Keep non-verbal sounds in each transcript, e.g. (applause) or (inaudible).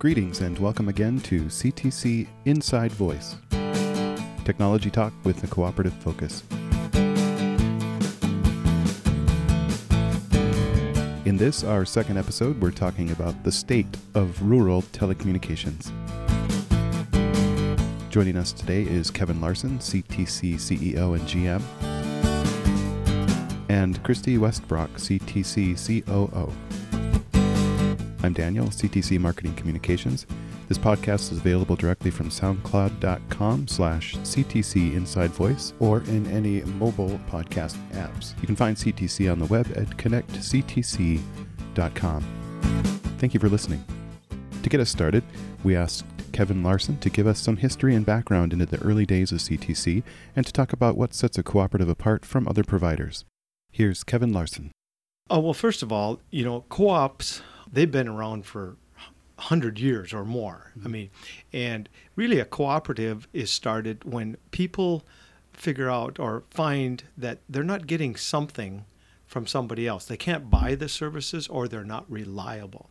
Greetings and welcome again to CTC Inside Voice, technology talk with a cooperative focus. In this, our second episode, we're talking about the state of rural telecommunications. Joining us today is Kevin Larson, CTC CEO and GM, and Kristi Westbrock, CTC COO. I'm Daniel, CTC Marketing Communications. This podcast is available directly from soundcloud.com slash CTC Inside Voice or in any mobile podcast apps. You can find CTC on the web at connectctc.com. Thank you for listening. To get us started, we asked Kevin Larson to give us some history and background into the early days of CTC and to talk about what sets a cooperative apart from other providers. Here's Kevin Larson. Oh, well, first of all, you know, co ops they've been around for 100 years or more. Mm-hmm. I mean, and really a cooperative is started when people figure out or find that they're not getting something from somebody else. They can't buy the services or they're not reliable.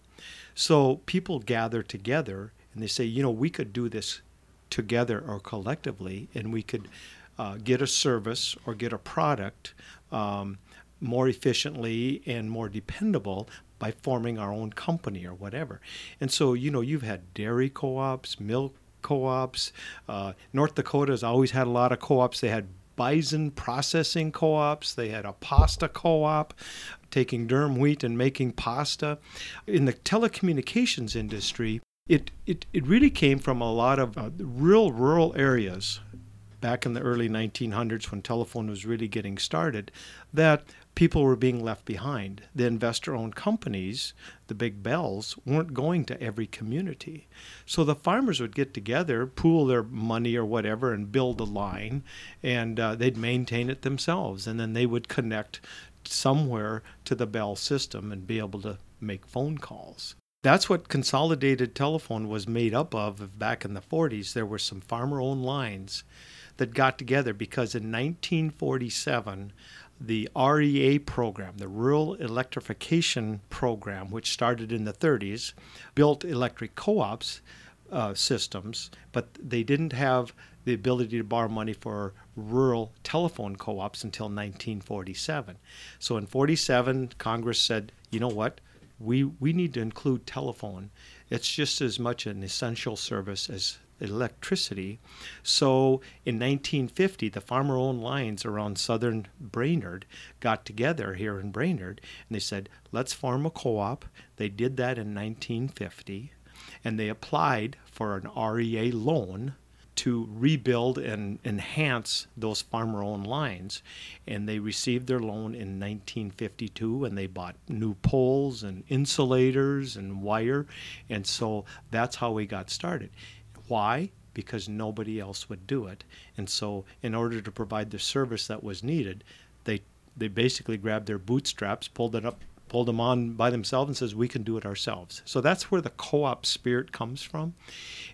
So people gather together and they say, you know, we could do this together or collectively and we could uh, get a service or get a product um, more efficiently and more dependable by forming our own company or whatever. And so, you know, you've had dairy co ops, milk co ops. Uh, North Dakota has always had a lot of co ops. They had bison processing co ops, they had a pasta co op taking durum wheat and making pasta. In the telecommunications industry, it, it, it really came from a lot of uh, real rural areas back in the early 1900s when telephone was really getting started that people were being left behind. The investor owned companies, the big bells, weren't going to every community. So the farmers would get together, pool their money or whatever, and build a line, and uh, they'd maintain it themselves. And then they would connect somewhere to the bell system and be able to make phone calls. That's what consolidated telephone was made up of back in the 40s. There were some farmer owned lines that got together because in 1947, the REA program, the Rural Electrification Program, which started in the 30s, built electric co ops uh, systems, but they didn't have the ability to borrow money for rural telephone co ops until 1947. So in 47, Congress said, you know what? We, we need to include telephone. It's just as much an essential service as electricity. So in 1950, the farmer owned lines around southern Brainerd got together here in Brainerd and they said, let's form a co op. They did that in 1950 and they applied for an REA loan to rebuild and enhance those farmer owned lines. And they received their loan in 1952 and they bought new poles and insulators and wire. And so that's how we got started. Why? Because nobody else would do it. And so, in order to provide the service that was needed, they they basically grabbed their bootstraps, pulled it up, pulled them on by themselves, and says we can do it ourselves. So that's where the co-op spirit comes from,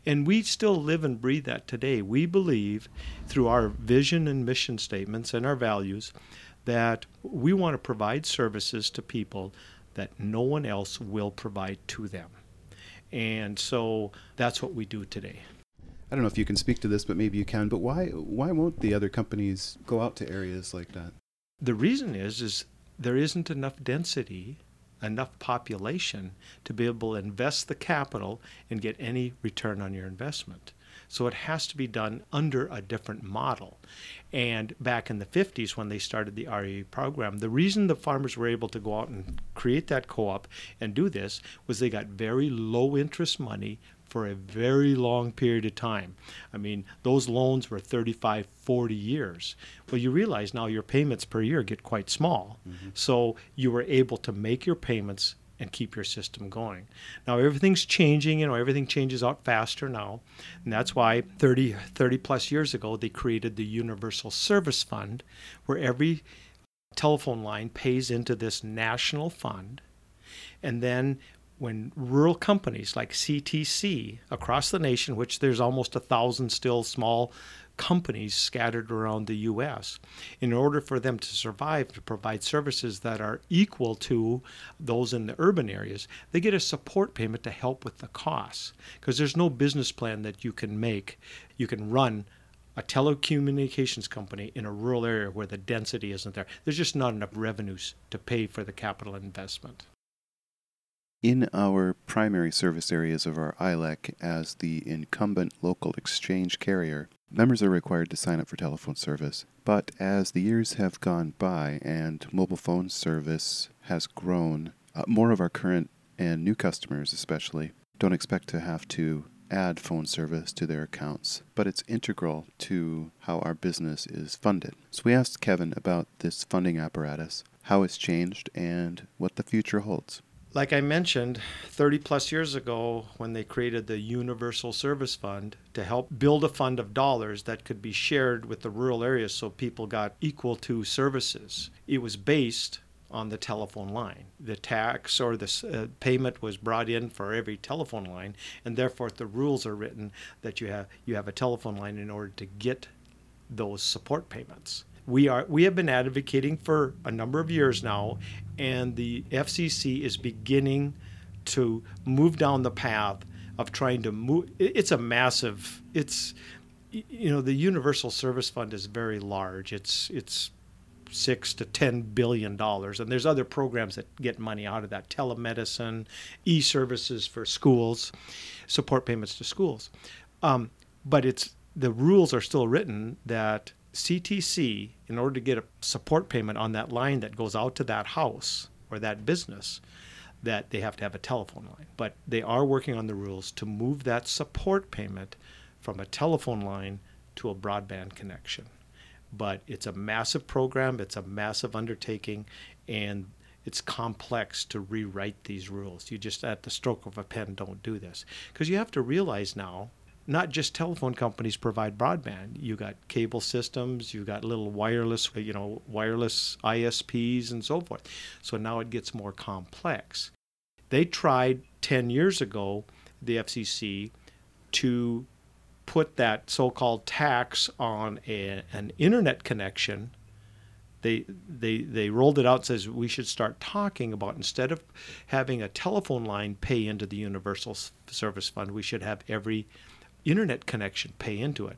and we still live and breathe that today. We believe through our vision and mission statements and our values that we want to provide services to people that no one else will provide to them. And so that's what we do today. I don't know if you can speak to this, but maybe you can. But why why won't the other companies go out to areas like that? The reason is is there isn't enough density, enough population to be able to invest the capital and get any return on your investment. So it has to be done under a different model. And back in the 50s, when they started the REA program, the reason the farmers were able to go out and create that co op and do this was they got very low interest money for a very long period of time. I mean, those loans were 35, 40 years. Well, you realize now your payments per year get quite small. Mm-hmm. So you were able to make your payments and keep your system going. Now everything's changing, you know, everything changes out faster now. And that's why 30 30 plus years ago they created the Universal Service Fund where every telephone line pays into this national fund. And then when rural companies like CTC across the nation, which there's almost a thousand still small companies scattered around the U.S. In order for them to survive, to provide services that are equal to those in the urban areas, they get a support payment to help with the costs. Because there's no business plan that you can make, you can run a telecommunications company in a rural area where the density isn't there. There's just not enough revenues to pay for the capital investment. In our primary service areas of our ILEC as the incumbent local exchange carrier, members are required to sign up for telephone service. But as the years have gone by and mobile phone service has grown, uh, more of our current and new customers, especially, don't expect to have to add phone service to their accounts, but it's integral to how our business is funded. So we asked Kevin about this funding apparatus, how it's changed, and what the future holds. Like I mentioned, 30 plus years ago, when they created the Universal Service Fund to help build a fund of dollars that could be shared with the rural areas so people got equal to services, it was based on the telephone line. The tax or the uh, payment was brought in for every telephone line, and therefore the rules are written that you have you have a telephone line in order to get those support payments. We are we have been advocating for a number of years now, and the FCC is beginning to move down the path of trying to move. It's a massive. It's you know the Universal Service Fund is very large. It's it's six to ten billion dollars, and there's other programs that get money out of that: telemedicine, e-services for schools, support payments to schools. Um, but it's the rules are still written that CTC, in order to get a support payment on that line that goes out to that house or that business, that they have to have a telephone line. But they are working on the rules to move that support payment from a telephone line to a broadband connection but it's a massive program, it's a massive undertaking, and it's complex to rewrite these rules. You just, at the stroke of a pen, don't do this. Because you have to realize now, not just telephone companies provide broadband. You got cable systems, you got little wireless, you know, wireless ISPs and so forth. So now it gets more complex. They tried 10 years ago, the FCC, to put that so-called tax on a, an internet connection they they they rolled it out says we should start talking about instead of having a telephone line pay into the universal service fund we should have every internet connection pay into it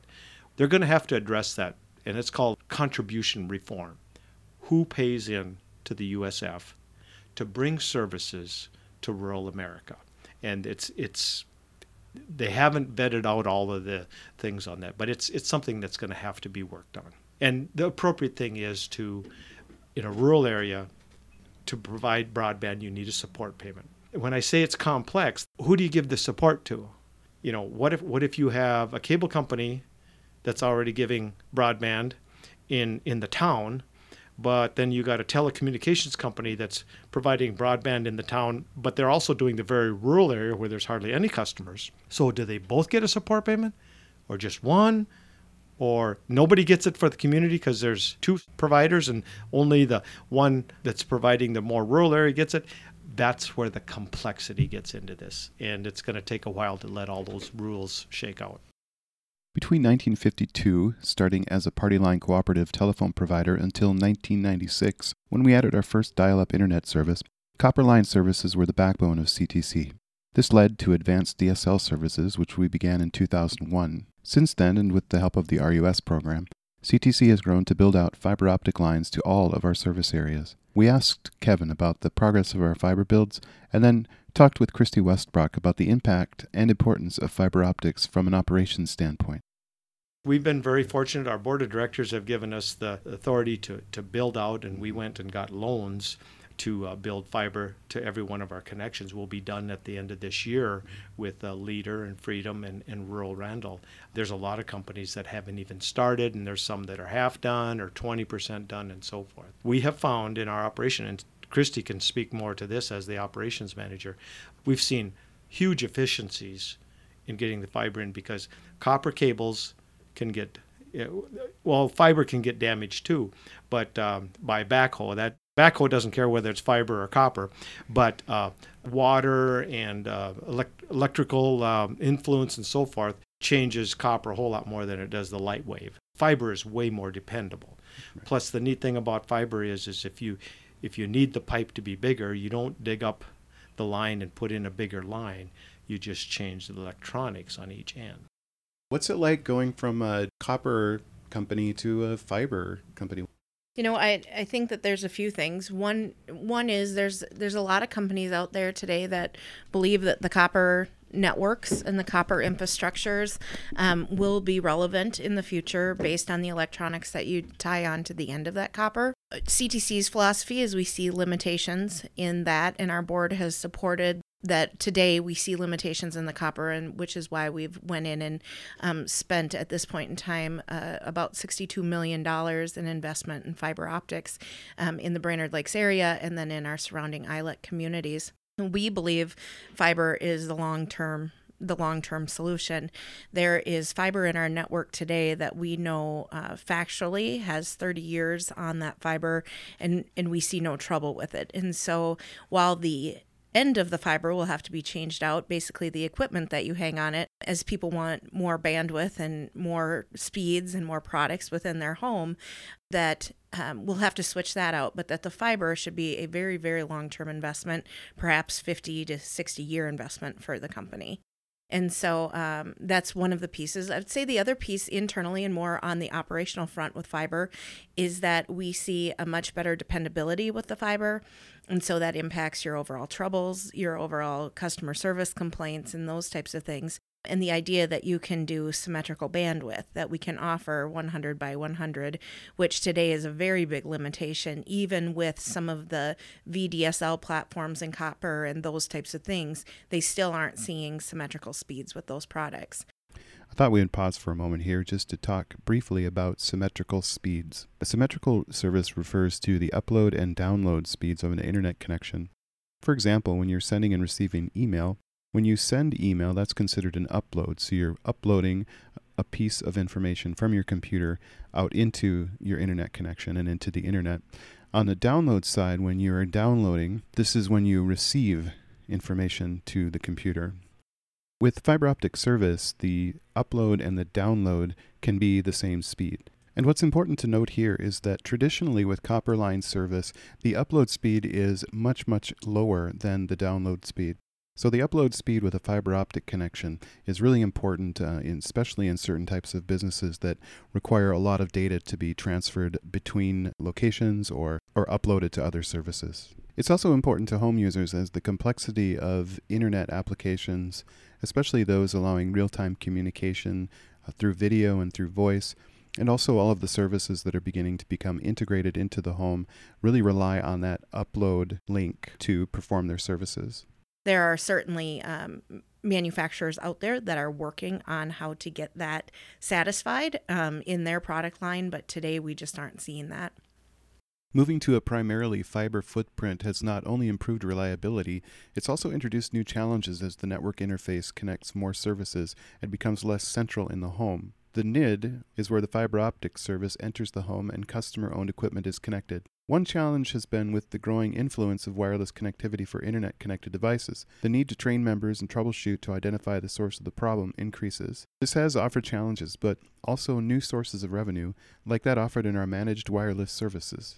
they're going to have to address that and it's called contribution reform who pays in to the USF to bring services to rural America and it's it's they haven't vetted out all of the things on that, but it's it's something that's going to have to be worked on. And the appropriate thing is to, in a rural area, to provide broadband, you need a support payment. When I say it's complex, who do you give the support to? You know, what if what if you have a cable company that's already giving broadband in in the town but then you got a telecommunications company that's providing broadband in the town, but they're also doing the very rural area where there's hardly any customers. So do they both get a support payment or just one? Or nobody gets it for the community because there's two providers and only the one that's providing the more rural area gets it. That's where the complexity gets into this. And it's going to take a while to let all those rules shake out. Between 1952, starting as a party line cooperative telephone provider, until 1996, when we added our first dial up internet service, copper line services were the backbone of CTC. This led to advanced DSL services, which we began in 2001. Since then, and with the help of the RUS program, CTC has grown to build out fiber optic lines to all of our service areas. We asked Kevin about the progress of our fiber builds and then talked with Kristi Westbrock about the impact and importance of fiber optics from an operations standpoint. We've been very fortunate. Our board of directors have given us the authority to, to build out, and we went and got loans to uh, build fiber to every one of our connections. Will be done at the end of this year with uh, Leader and Freedom and, and Rural Randall. There's a lot of companies that haven't even started, and there's some that are half done or 20% done, and so forth. We have found in our operation, and Kristi can speak more to this as the operations manager, we've seen huge efficiencies in getting the fiber in because copper cables can get well, fiber can get damaged too, but um, by backhoe, that backhoe doesn't care whether it's fiber or copper, but uh, water and uh, elect- electrical um, influence and so forth changes copper a whole lot more than it does the light wave. Fiber is way more dependable. Right. Plus, the neat thing about fiber is, is if you if you need the pipe to be bigger, you don't dig up the line and put in a bigger line. You just change the electronics on each end. What's it like going from a copper company to a fiber company? You know, I, I think that there's a few things. One one is there's there's a lot of companies out there today that believe that the copper networks and the copper infrastructures um, will be relevant in the future based on the electronics that you tie on to the end of that copper. CTC's philosophy is we see limitations in that, and our board has supported that today we see limitations in the copper and which is why we've went in and um, spent at this point in time uh, about $62 million in investment in fiber optics um, in the brainerd lakes area and then in our surrounding ILEC communities we believe fiber is the long term the long term solution. There is fiber in our network today that we know uh, factually has 30 years on that fiber, and, and we see no trouble with it. And so while the end of the fiber will have to be changed out, basically the equipment that you hang on it, as people want more bandwidth and more speeds and more products within their home, that um, we'll have to switch that out, but that the fiber should be a very, very long term investment, perhaps 50 to 60 year investment for the company. And so um, that's one of the pieces. I'd say the other piece internally and more on the operational front with fiber is that we see a much better dependability with the fiber. And so that impacts your overall troubles, your overall customer service complaints, and those types of things and the idea that you can do symmetrical bandwidth, that we can offer 100 by 100, which today is a very big limitation, even with some of the VDSL platforms and copper and those types of things, they still aren't seeing symmetrical speeds with those products. I thought we would pause for a moment here just to talk briefly about symmetrical speeds. A symmetrical service refers to the upload and download speeds of an internet connection. For example, when you're sending and receiving email, when you send email, that's considered an upload. So you're uploading a piece of information from your computer out into your internet connection and into the internet. On the download side, when you are downloading, this is when you receive information to the computer. With fiber optic service, the upload and the download can be the same speed. And what's important to note here is that traditionally with copper line service, the upload speed is much, much lower than the download speed. So the upload speed with a fiber optic connection is really important, uh, in, especially in certain types of businesses that require a lot of data to be transferred between locations or, or uploaded to other services. It's also important to home users as the complexity of internet applications, especially those allowing real time communication uh, through video and through voice, and also all of the services that are beginning to become integrated into the home, really rely on that upload link to perform their services. There are certainly um, manufacturers out there that are working on how to get that satisfied um, in their product line, but today we just aren't seeing that. Moving to a primarily fiber footprint has not only improved reliability, it's also introduced new challenges as the network interface connects more services and becomes less central in the home. The NID is where the fiber optic service enters the home and customer owned equipment is connected. One challenge has been with the growing influence of wireless connectivity for internet connected devices. The need to train members and troubleshoot to identify the source of the problem increases. This has offered challenges, but also new sources of revenue, like that offered in our managed wireless services.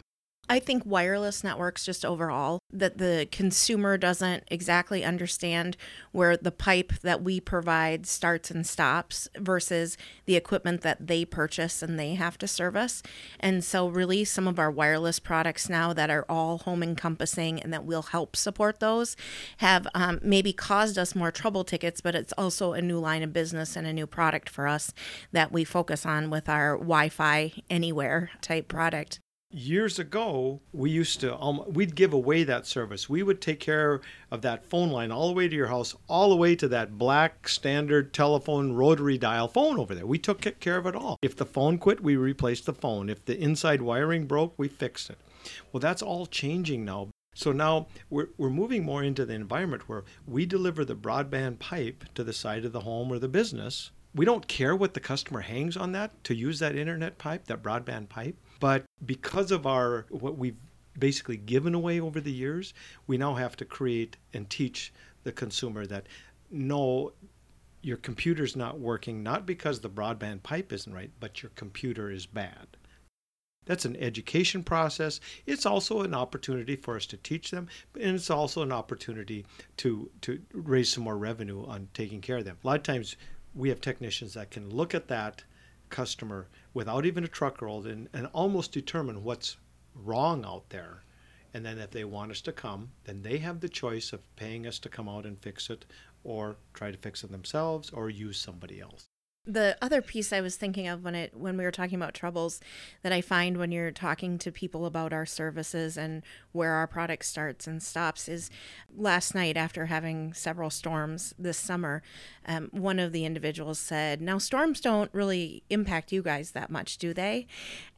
I think wireless networks, just overall, that the consumer doesn't exactly understand where the pipe that we provide starts and stops versus the equipment that they purchase and they have to service. And so, really, some of our wireless products now that are all home encompassing and that will help support those have um, maybe caused us more trouble tickets, but it's also a new line of business and a new product for us that we focus on with our Wi Fi anywhere type product years ago we used to um, we'd give away that service. We would take care of that phone line all the way to your house all the way to that black standard telephone rotary dial phone over there. We took care of it all. If the phone quit we replaced the phone. If the inside wiring broke we fixed it. Well that's all changing now. So now we're, we're moving more into the environment where we deliver the broadband pipe to the side of the home or the business. We don't care what the customer hangs on that to use that internet pipe that broadband pipe but because of our what we've basically given away over the years, we now have to create and teach the consumer that no, your computer's not working not because the broadband pipe isn't right, but your computer is bad. That's an education process. It's also an opportunity for us to teach them, and it's also an opportunity to to raise some more revenue on taking care of them. A lot of times, we have technicians that can look at that customer without even a truck rolled in and almost determine what's wrong out there. And then if they want us to come, then they have the choice of paying us to come out and fix it or try to fix it themselves or use somebody else. The other piece I was thinking of when it when we were talking about troubles that I find when you're talking to people about our services and where our product starts and stops is last night after having several storms this summer, um, one of the individuals said, "Now storms don't really impact you guys that much, do they?"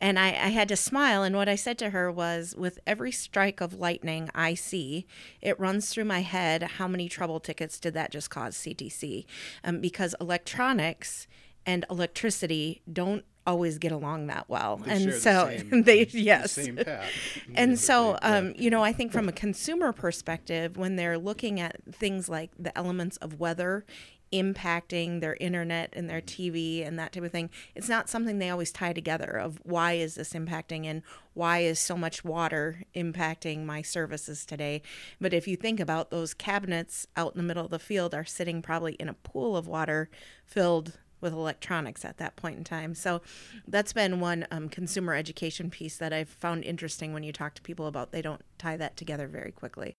And I, I had to smile. And what I said to her was, "With every strike of lightning I see, it runs through my head how many trouble tickets did that just cause CTC? Um, because electronics." And electricity don't always get along that well. They and share the so (laughs) same- they (laughs) the yes. path. (laughs) and so um, you know i think from a consumer perspective when they're looking at things like the elements of weather impacting their internet and their tv and that type of thing it's not something they always tie together of why is this impacting and why is so much water impacting my services today. But if you think about those cabinets out in the middle of the field are sitting probably in a pool of water filled with electronics at that point in time. So that's been one um, consumer education piece that I've found interesting when you talk to people about. They don't tie that together very quickly.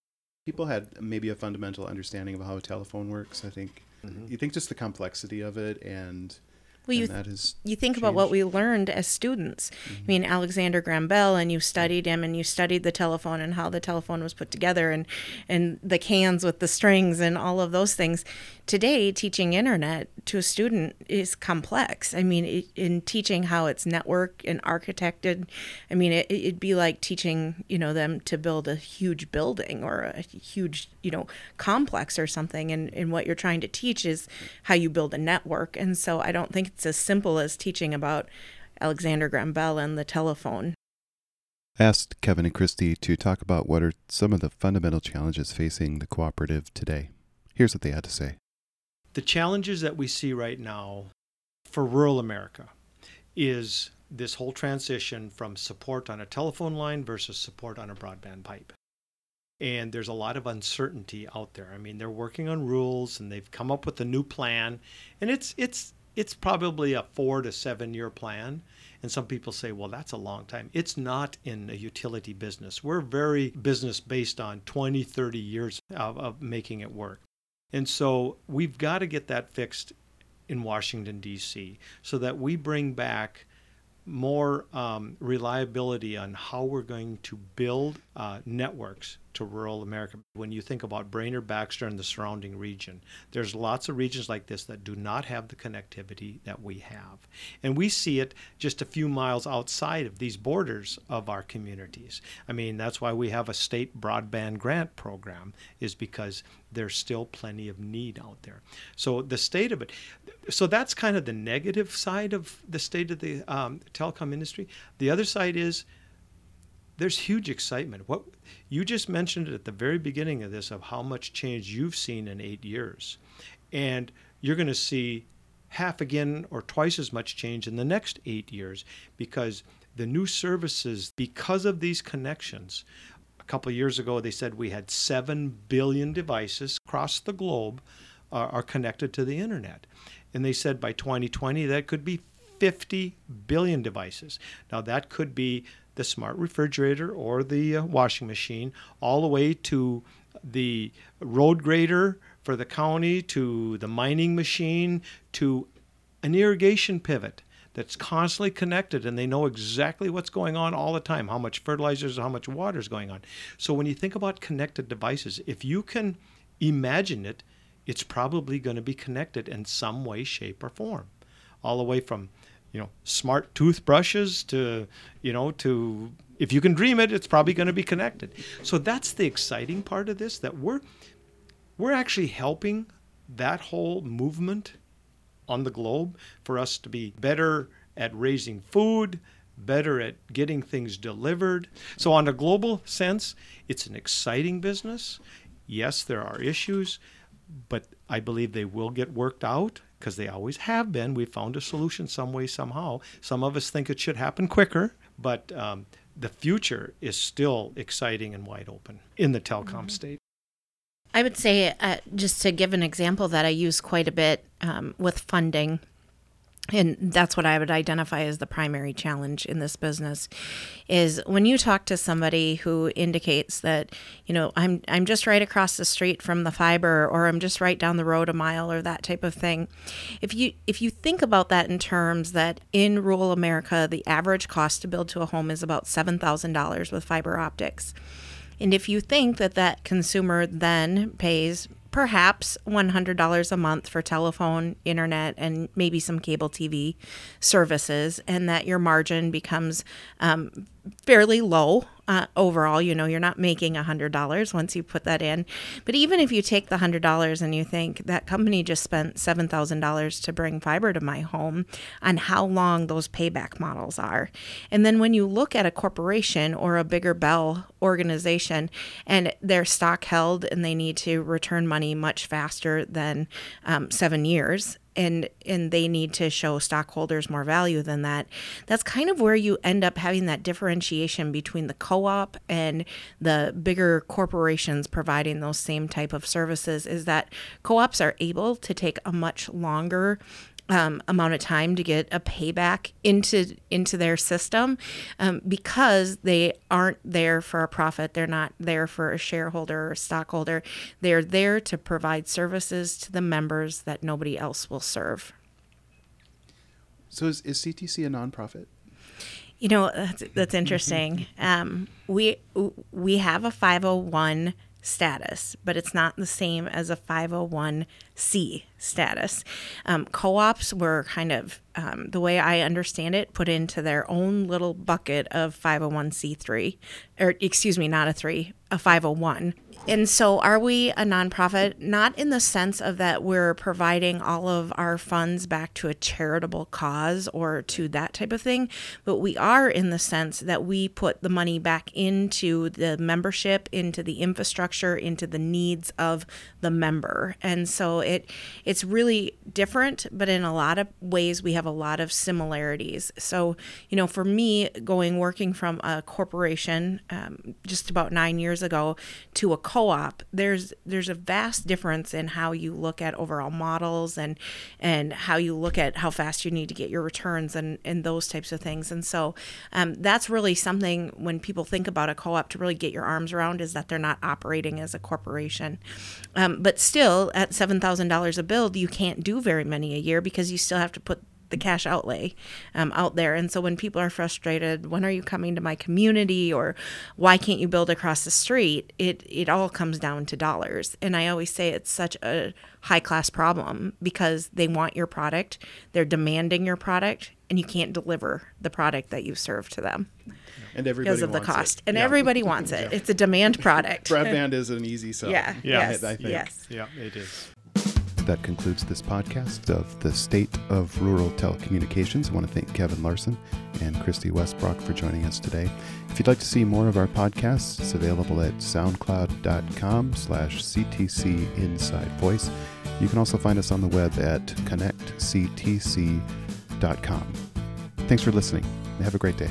people had maybe a fundamental understanding of how a telephone works. I think you think just the complexity of it, and, Well, you and that is you think about what we learned as students. I mean, mm-hmm. Alexander Graham Bell, and you studied him, and you studied the telephone and how the telephone was put together, and and the cans with the strings and all of those things. Today, teaching internet to a student is complex. I mean, it, in teaching how it's networked and architected, I mean, it, it'd be like teaching you know them to build a huge building or a huge you know complex or something. And and what you're trying to teach is how you build a network. And so I don't think it's as simple as teaching about Alexander Graham Bell and the telephone. I asked Kevin and Kristi to talk about what are some of the fundamental challenges facing the cooperative today. Here's what they had to say. The challenges that we see right now for rural America is this whole transition from support on a telephone line versus support on a broadband pipe. And there's a lot of uncertainty out there. I mean, they're working on rules and they've come up with a new plan, and it's it's it's probably a 4 to 7 year plan. And some people say, well, that's a long time. It's not in a utility business. We're very business based on 20, 30 years of, of making it work. And so we've got to get that fixed in Washington, D.C., so that we bring back more um, reliability on how we're going to build uh, networks to rural America. When you think about Brainerd, Baxter, and the surrounding region, there's lots of regions like this that do not have the connectivity that we have. And we see it just a few miles outside of these borders of our communities. I mean, that's why we have a state broadband grant program, is because there's still plenty of need out there. So the state of it, so that's kind of the negative side of the state of the um, telecom industry. The other side is there's huge excitement. What you just mentioned at the very beginning of this of how much change you've seen in eight years, and you're going to see half again or twice as much change in the next eight years because the new services, because of these connections, a couple years ago they said we had 7 billion devices across the globe uh, are connected to the internet. And they said by 2020 that could be 50 billion devices. Now that could be the smart refrigerator or the uh, washing machine all the way to the road grader for the county to the mining machine to an irrigation pivot that's constantly connected and they know exactly what's going on all the time how much fertilizers how much water is going on. So when you think about connected devices if you can imagine it it's probably going to be connected in some way shape or form all the way from you know smart toothbrushes to you know to if you can dream it it's probably going to be connected so that's the exciting part of this that we're we're actually helping that whole movement on the globe for us to be better at raising food, better at getting things delivered. So, on a global sense, it's an exciting business. Yes, there are issues, but I believe they will get worked out because they always have been. We found a solution some way, somehow. Some of us think it should happen quicker, but um, the future is still exciting and wide open in the telecom mm-hmm. state. I would say, uh, just to give an example that I use quite a bit um, with funding and that's what I would identify as the primary challenge in this business is when you talk to somebody who indicates that you know I'm I'm just right across the street from the fiber or I'm just right down the road a mile or that type of thing. If you if you think about that in terms that in rural America the average cost to build to a home is about $7,000 with fiber optics. And if you think that that consumer then pays perhaps $100 a month for telephone, internet, and maybe some cable TV services, and that your margin becomes um, fairly low uh, overall. You know, you're not making a hundred dollars once you put that in. But even if you take the hundred dollars and you think that company just spent seven thousand dollars to bring fiber to my home, on how long those payback models are, and then when you look at a corporation or a bigger Bell organization and their stock held and they need to return money much faster than um, seven years and and they need to show stockholders more value than that that's kind of where you end up having that differentiation between the co-op and the bigger corporations providing those same type of services is that co-ops are able to take a much longer um, amount of time to get a payback into into their system um, because they aren't there for a profit. They're not there for a shareholder or a stockholder. They're there to provide services to the members that nobody else will serve. So is, is CTC a nonprofit? You know that's that's interesting. (laughs) Um, we we have a five hundred one status, but it's not the same as a 501c status. Um, co ops were kind of, um, the way I understand it, put into their own little bucket of 501c3, or excuse me, not a 3, a 501 and so, are we a nonprofit? Not in the sense of that we're providing all of our funds back to a charitable cause or to that type of thing, but we are in the sense that we put the money back into the membership, into the infrastructure, into the needs of the member. And so, it it's really different, but in a lot of ways, we have a lot of similarities. So, you know, for me, going working from a corporation um, just about nine years ago to a co-op, there's there's a vast difference in how you look at overall models and and how you look at how fast you need to get your returns and and those types of things. And so um, that's really something when people think about a co-op to really get your arms around is that they're not operating as a corporation. Um, but still, at seven thousand dollars a build, you can't do very many a year because you still have to put the cash outlay um, out there. And so when people are frustrated, when are you coming to my community or why can't you build across the street? It it all comes down to dollars. And I always say it's such a high class problem because they want your product, they're demanding your product, and you can't deliver the product that you serve to them. And everybody because of the cost, it. and yeah. everybody wants (laughs) it. Yeah. It's a demand product. (laughs) Broadband is an easy sell. Yeah. Yeah. Yes. I, I think. Yes. Yeah. It is that concludes this podcast of the state of rural telecommunications. I want to thank Kevin Larson and Kristi Westbrock for joining us today. If you'd like to see more of our podcasts, it's available at soundcloud.com slash CTC Inside Voice. You can also find us on the web at connectctc.com. Thanks for listening. Have a great day.